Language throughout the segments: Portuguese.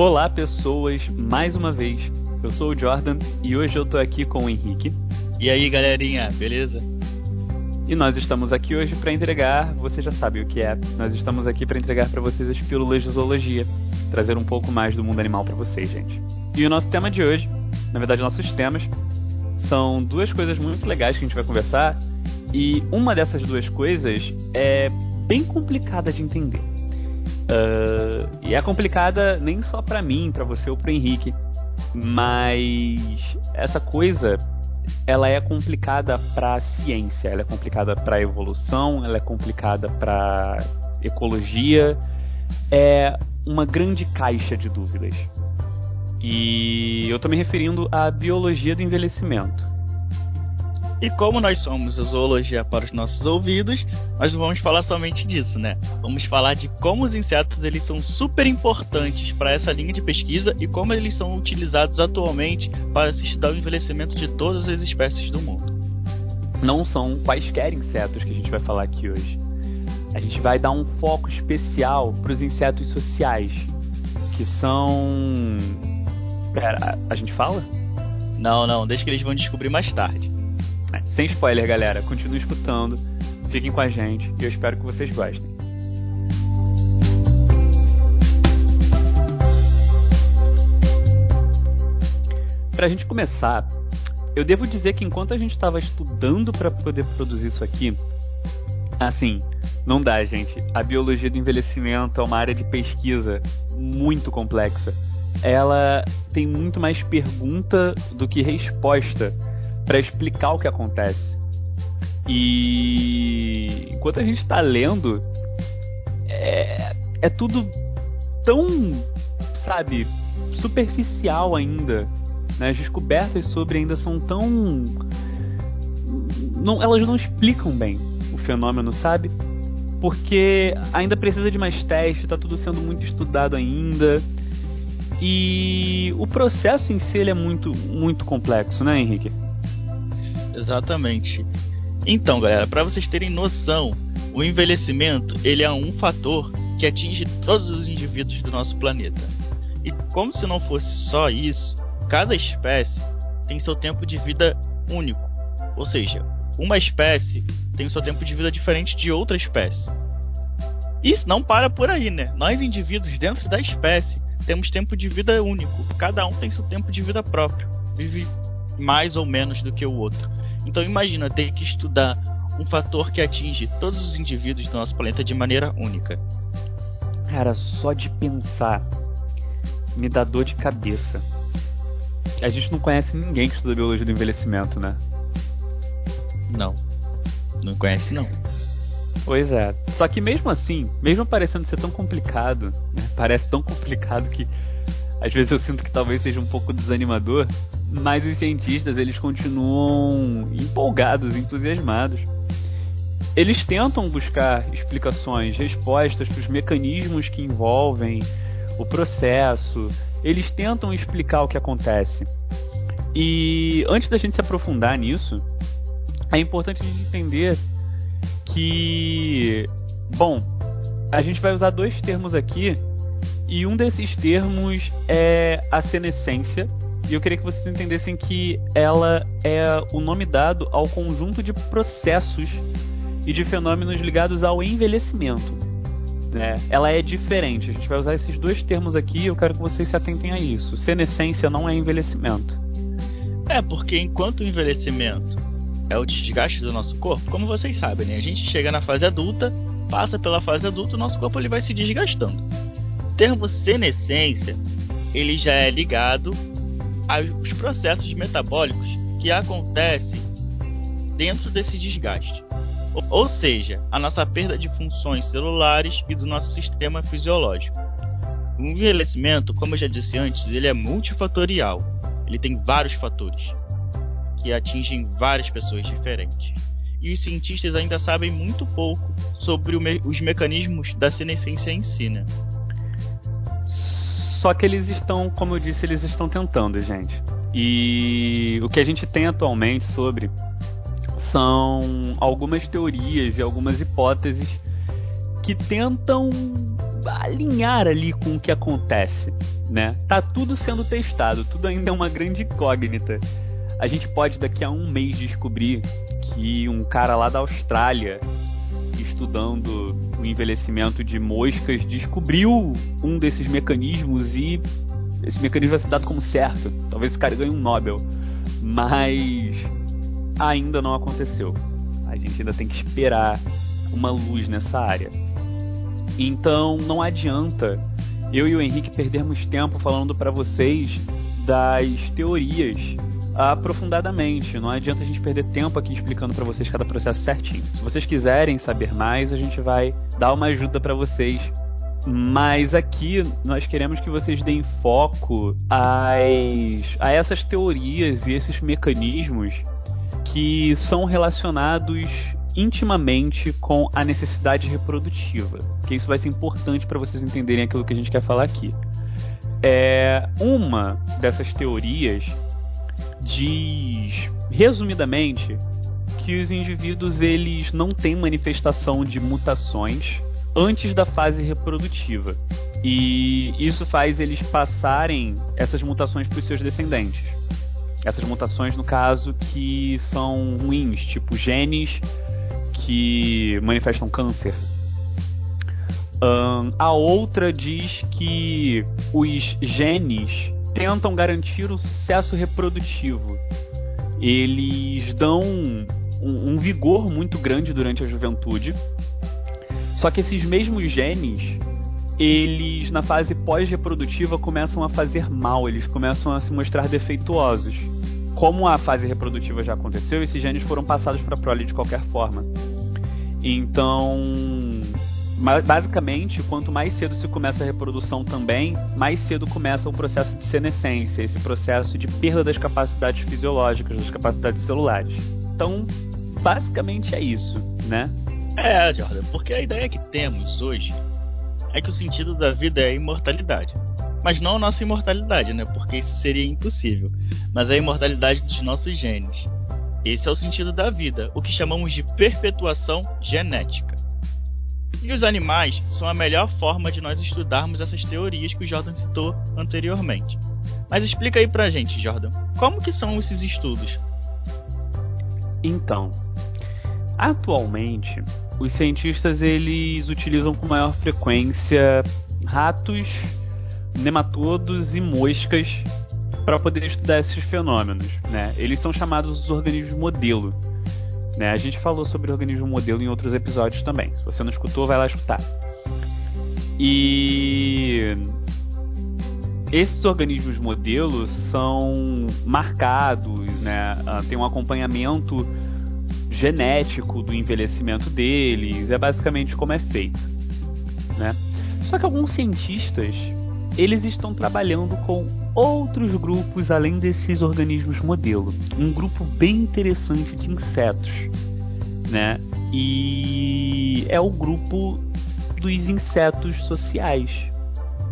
Olá, pessoas, mais uma vez. Eu sou o Jordan e hoje eu tô aqui com o Henrique. E aí, galerinha, beleza? E nós estamos aqui hoje para entregar, você já sabe o que é. Nós estamos aqui para entregar para vocês as pílulas de zoologia, trazer um pouco mais do mundo animal para vocês, gente. E o nosso tema de hoje, na verdade, nossos temas, são duas coisas muito legais que a gente vai conversar. E uma dessas duas coisas é bem complicada de entender. Uh, e é complicada nem só para mim, para você ou para Henrique, mas essa coisa ela é complicada para a ciência, ela é complicada para a evolução, ela é complicada para ecologia, é uma grande caixa de dúvidas. E eu estou me referindo à biologia do envelhecimento. E como nós somos a zoologia para os nossos ouvidos, nós não vamos falar somente disso, né? Vamos falar de como os insetos eles são super importantes para essa linha de pesquisa e como eles são utilizados atualmente para se estudar o envelhecimento de todas as espécies do mundo. Não são quaisquer insetos que a gente vai falar aqui hoje. A gente vai dar um foco especial para os insetos sociais, que são. Pera, a gente fala? Não, não, deixa que eles vão descobrir mais tarde. É, sem spoiler, galera. Continue escutando. Fiquem com a gente e eu espero que vocês gostem. Para a gente começar, eu devo dizer que enquanto a gente estava estudando para poder produzir isso aqui, assim, não dá, gente. A biologia do envelhecimento é uma área de pesquisa muito complexa. Ela tem muito mais pergunta do que resposta para explicar o que acontece. E enquanto a gente está lendo, é, é tudo tão, sabe, superficial ainda. Né? As descobertas sobre ainda são tão. Não, elas não explicam bem o fenômeno, sabe? Porque ainda precisa de mais testes, está tudo sendo muito estudado ainda. E o processo em si é muito, muito complexo, né, Henrique? Exatamente. Então, galera, para vocês terem noção, o envelhecimento ele é um fator que atinge todos os indivíduos do nosso planeta. E como se não fosse só isso, cada espécie tem seu tempo de vida único. Ou seja, uma espécie tem seu tempo de vida diferente de outra espécie. Isso não para por aí, né? Nós indivíduos dentro da espécie temos tempo de vida único. Cada um tem seu tempo de vida próprio. Vive mais ou menos do que o outro. Então imagina ter que estudar um fator que atinge todos os indivíduos do nosso planeta de maneira única. Cara, só de pensar me dá dor de cabeça. A gente não conhece ninguém que estuda biologia do envelhecimento, né? Não. Não conhece não. Pois é. Só que mesmo assim, mesmo parecendo ser tão complicado, né? parece tão complicado que às vezes eu sinto que talvez seja um pouco desanimador, mas os cientistas eles continuam empolgados, entusiasmados. Eles tentam buscar explicações, respostas para os mecanismos que envolvem o processo. Eles tentam explicar o que acontece. E antes da gente se aprofundar nisso, é importante a gente entender que, bom, a gente vai usar dois termos aqui e um desses termos é a senescência. E eu queria que vocês entendessem que ela é o nome dado ao conjunto de processos e de fenômenos ligados ao envelhecimento. Né? Ela é diferente. A gente vai usar esses dois termos aqui e eu quero que vocês se atentem a isso. Senescência não é envelhecimento. É, porque enquanto o envelhecimento é o desgaste do nosso corpo, como vocês sabem, né? a gente chega na fase adulta, passa pela fase adulta, o nosso corpo ele vai se desgastando termo senescência ele já é ligado aos processos metabólicos que acontecem dentro desse desgaste. Ou seja, a nossa perda de funções celulares e do nosso sistema fisiológico. O envelhecimento, como eu já disse antes, ele é multifatorial. Ele tem vários fatores que atingem várias pessoas diferentes. E os cientistas ainda sabem muito pouco sobre me os mecanismos da senescência em si, né? Só que eles estão, como eu disse, eles estão tentando, gente. E o que a gente tem atualmente sobre são algumas teorias e algumas hipóteses que tentam alinhar ali com o que acontece, né? Tá tudo sendo testado, tudo ainda é uma grande incógnita. A gente pode daqui a um mês descobrir que um cara lá da Austrália, estudando o envelhecimento de moscas, descobriu um desses mecanismos e esse mecanismo vai ser dado como certo. Talvez esse cara ganhe um Nobel. Mas ainda não aconteceu. A gente ainda tem que esperar uma luz nessa área. Então não adianta eu e o Henrique perdermos tempo falando para vocês das teorias aprofundadamente. Não adianta a gente perder tempo aqui explicando para vocês cada processo certinho. Se vocês quiserem saber mais, a gente vai dar uma ajuda para vocês. Mas aqui nós queremos que vocês deem foco às, a essas teorias e esses mecanismos que são relacionados intimamente com a necessidade reprodutiva, que isso vai ser importante para vocês entenderem aquilo que a gente quer falar aqui. É, uma dessas teorias diz, resumidamente, que os indivíduos eles não têm manifestação de mutações antes da fase reprodutiva. E isso faz eles passarem essas mutações para os seus descendentes. Essas mutações, no caso, que são ruins, tipo genes que manifestam câncer. Um, a outra diz que os genes tentam garantir o sucesso reprodutivo. Eles dão um, um vigor muito grande durante a juventude. Só que esses mesmos genes, eles na fase pós-reprodutiva começam a fazer mal, eles começam a se mostrar defeituosos. Como a fase reprodutiva já aconteceu, esses genes foram passados para a prole de qualquer forma. Então, basicamente, quanto mais cedo se começa a reprodução também, mais cedo começa o processo de senescência, esse processo de perda das capacidades fisiológicas, das capacidades celulares. Então, basicamente é isso, né? É, Jordan, porque a ideia que temos hoje é que o sentido da vida é a imortalidade. Mas não a nossa imortalidade, né? Porque isso seria impossível. Mas a imortalidade dos nossos genes. Esse é o sentido da vida, o que chamamos de perpetuação genética. E os animais são a melhor forma de nós estudarmos essas teorias que o Jordan citou anteriormente. Mas explica aí pra gente, Jordan, como que são esses estudos? Então, atualmente, os cientistas eles utilizam com maior frequência ratos, nematodos e moscas para poder estudar esses fenômenos. Né? Eles são chamados os organismos modelo. Né? A gente falou sobre organismo modelo em outros episódios também. Se você não escutou, vai lá escutar. E esses organismos modelos são marcados, né? Ah, tem um acompanhamento genético do envelhecimento deles, é basicamente como é feito, né? Só que alguns cientistas eles estão trabalhando com outros grupos além desses organismos modelo. Um grupo bem interessante de insetos, né? E é o grupo dos insetos sociais.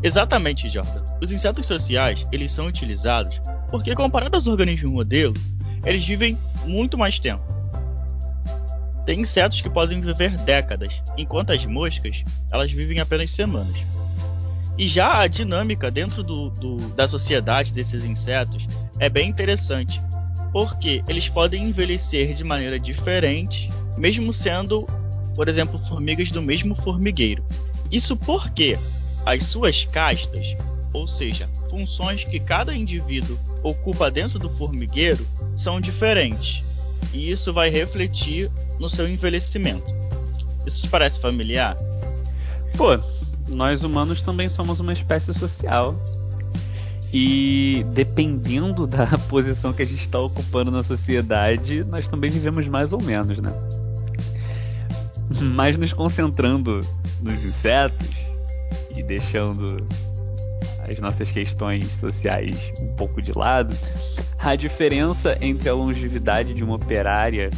Exatamente, Jordan. Os insetos sociais, eles são utilizados porque comparado aos organismos modelo, eles vivem muito mais tempo. Tem insetos que podem viver décadas, enquanto as moscas, elas vivem apenas semanas. E já a dinâmica dentro do, do, da sociedade desses insetos é bem interessante, porque eles podem envelhecer de maneira diferente, mesmo sendo, por exemplo, formigas do mesmo formigueiro. Isso porque as suas castas, ou seja, funções que cada indivíduo ocupa dentro do formigueiro, são diferentes. E isso vai refletir no seu envelhecimento. Isso te parece familiar? Pô, nós humanos também somos uma espécie social. E dependendo da posição que a gente está ocupando na sociedade, nós também vivemos mais ou menos, né? Mas nos concentrando nos insetos e deixando as nossas questões sociais um pouco de lado, a diferença entre a longevidade de uma operária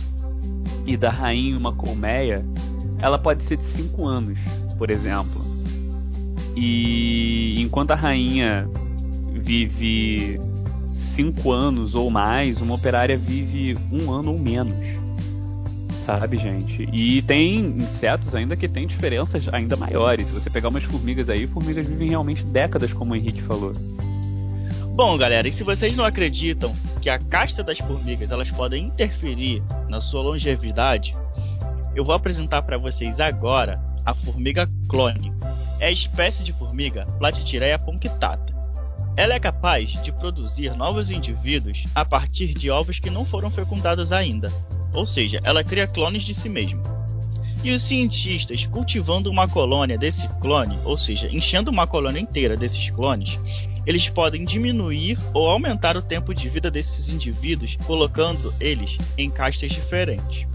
e da rainha uma colmeia, ela pode ser de 5 anos, por exemplo. E enquanto a rainha vive cinco anos ou mais, uma operária vive um ano ou menos. sabe, gente. E tem insetos ainda que têm diferenças ainda maiores. Se você pegar umas formigas aí, formigas vivem realmente décadas, como o Henrique falou. Bom, galera, e se vocês não acreditam que a casta das formigas elas podem interferir na sua longevidade, eu vou apresentar para vocês agora a formiga clone. É a espécie de formiga Platytireia punctata. Ela é capaz de produzir novos indivíduos a partir de ovos que não foram fecundados ainda, ou seja, ela cria clones de si mesma. E os cientistas, cultivando uma colônia desse clone, ou seja, enchendo uma colônia inteira desses clones, eles podem diminuir ou aumentar o tempo de vida desses indivíduos, colocando eles em castas diferentes.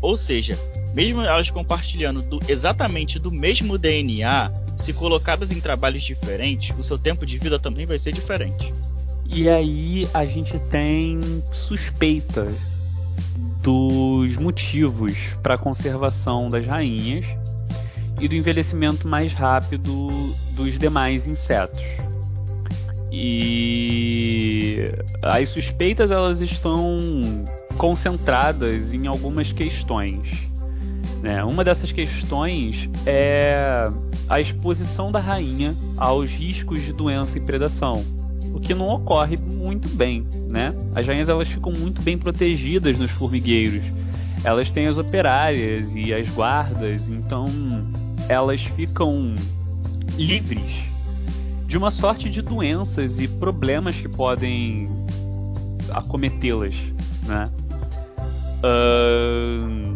Ou seja, mesmo elas compartilhando do, exatamente do mesmo DNA, se colocadas em trabalhos diferentes, o seu tempo de vida também vai ser diferente. E aí a gente tem suspeitas dos motivos para a conservação das rainhas e do envelhecimento mais rápido dos demais insetos. E as suspeitas elas estão concentradas em algumas questões. Né? Uma dessas questões é a exposição da rainha aos riscos de doença e predação, o que não ocorre muito bem. Né? As rainhas elas ficam muito bem protegidas nos formigueiros. Elas têm as operárias e as guardas, então elas ficam livres de uma sorte de doenças e problemas que podem acometê-las, né? Uh,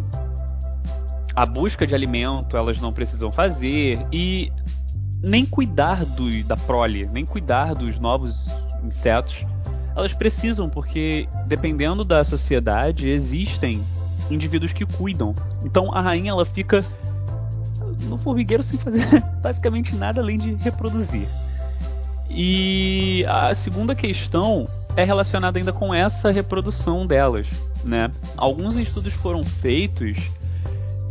a busca de alimento elas não precisam fazer e nem cuidar do, da prole, nem cuidar dos novos insetos, elas precisam porque dependendo da sociedade existem indivíduos que cuidam. Então a rainha ela fica no formigueiro sem fazer basicamente nada além de reproduzir. E a segunda questão é relacionada ainda com essa reprodução delas, né? Alguns estudos foram feitos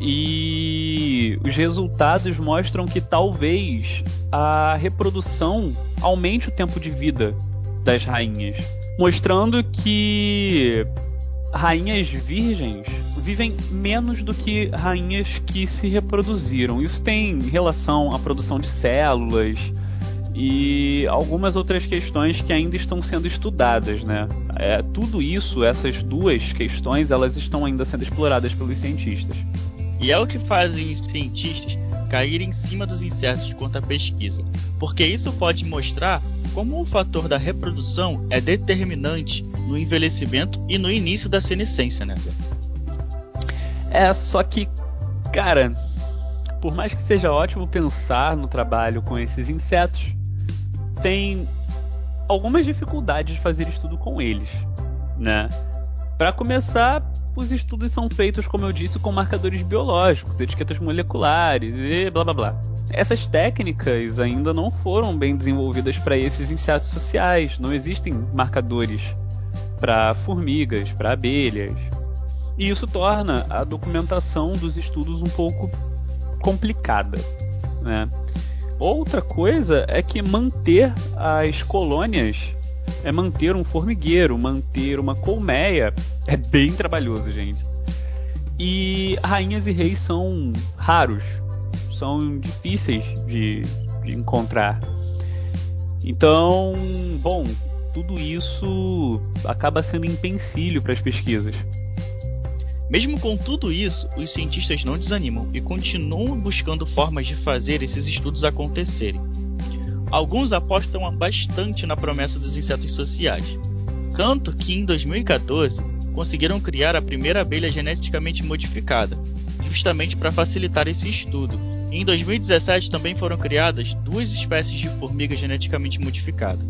e os resultados mostram que talvez a reprodução aumente o tempo de vida das rainhas, mostrando que rainhas virgens vivem menos do que rainhas que se reproduziram. Isso tem relação à produção de células, e algumas outras questões que ainda estão sendo estudadas, né? É, tudo isso, essas duas questões, elas estão ainda sendo exploradas pelos cientistas. E é o que fazem os cientistas cair em cima dos insetos quanto à pesquisa, porque isso pode mostrar como o fator da reprodução é determinante no envelhecimento e no início da senescência, né? É, só que, cara, por mais que seja ótimo pensar no trabalho com esses insetos, tem algumas dificuldades de fazer estudo com eles, né? Para começar, os estudos são feitos, como eu disse, com marcadores biológicos, etiquetas moleculares e blá blá blá. Essas técnicas ainda não foram bem desenvolvidas para esses insetos sociais. Não existem marcadores para formigas, para abelhas. E isso torna a documentação dos estudos um pouco complicada, né? Outra coisa é que manter as colônias é manter um formigueiro, manter uma colmeia é bem trabalhoso, gente. E rainhas e reis são raros, são difíceis de, de encontrar. Então, bom, tudo isso acaba sendo empecilho para as pesquisas. Mesmo com tudo isso, os cientistas não desanimam e continuam buscando formas de fazer esses estudos acontecerem. Alguns apostam bastante na promessa dos insetos sociais. Canto que em 2014 conseguiram criar a primeira abelha geneticamente modificada, justamente para facilitar esse estudo. Em 2017 também foram criadas duas espécies de formiga geneticamente modificada.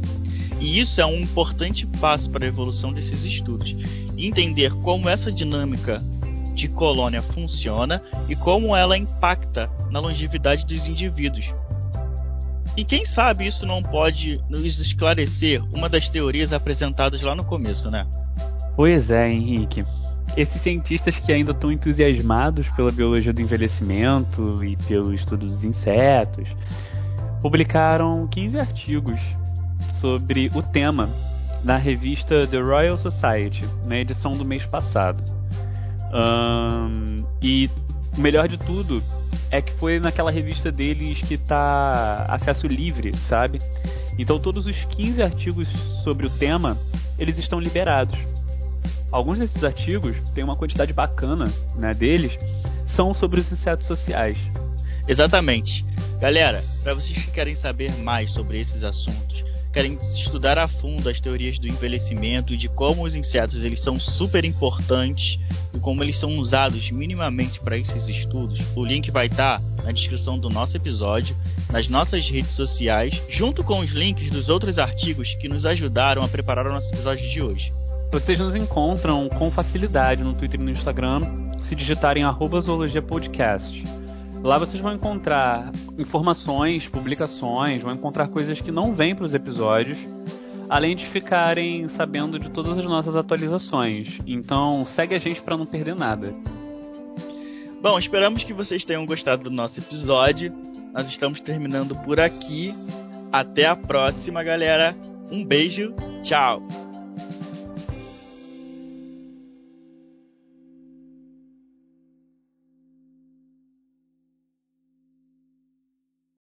E isso é um importante passo para a evolução desses estudos. Entender como essa dinâmica de colônia funciona e como ela impacta na longevidade dos indivíduos. E quem sabe isso não pode nos esclarecer uma das teorias apresentadas lá no começo, né? Pois é, Henrique. Esses cientistas que ainda estão entusiasmados pela biologia do envelhecimento e pelo estudo dos insetos publicaram 15 artigos sobre o tema na revista The Royal Society, na edição do mês passado. Um, E o melhor de tudo é que foi naquela revista deles que tá acesso livre, sabe? Então todos os 15 artigos sobre o tema, eles estão liberados. Alguns desses artigos, tem uma quantidade bacana né, deles, são sobre os insetos sociais. Exatamente. Galera, para vocês que querem saber mais sobre esses assuntos, querem estudar a fundo as teorias do envelhecimento e de como os insetos eles são super importantes e como eles são usados minimamente para esses estudos, o link vai estar tá na descrição do nosso episódio, nas nossas redes sociais, junto com os links dos outros artigos que nos ajudaram a preparar o nosso episódio de hoje. Vocês nos encontram com facilidade no Twitter e no Instagram se digitarem arroba podcast. Lá vocês vão encontrar informações, publicações, vão encontrar coisas que não vêm para os episódios, além de ficarem sabendo de todas as nossas atualizações. Então segue a gente para não perder nada. Bom, esperamos que vocês tenham gostado do nosso episódio. Nós estamos terminando por aqui. Até a próxima, galera. Um beijo, tchau.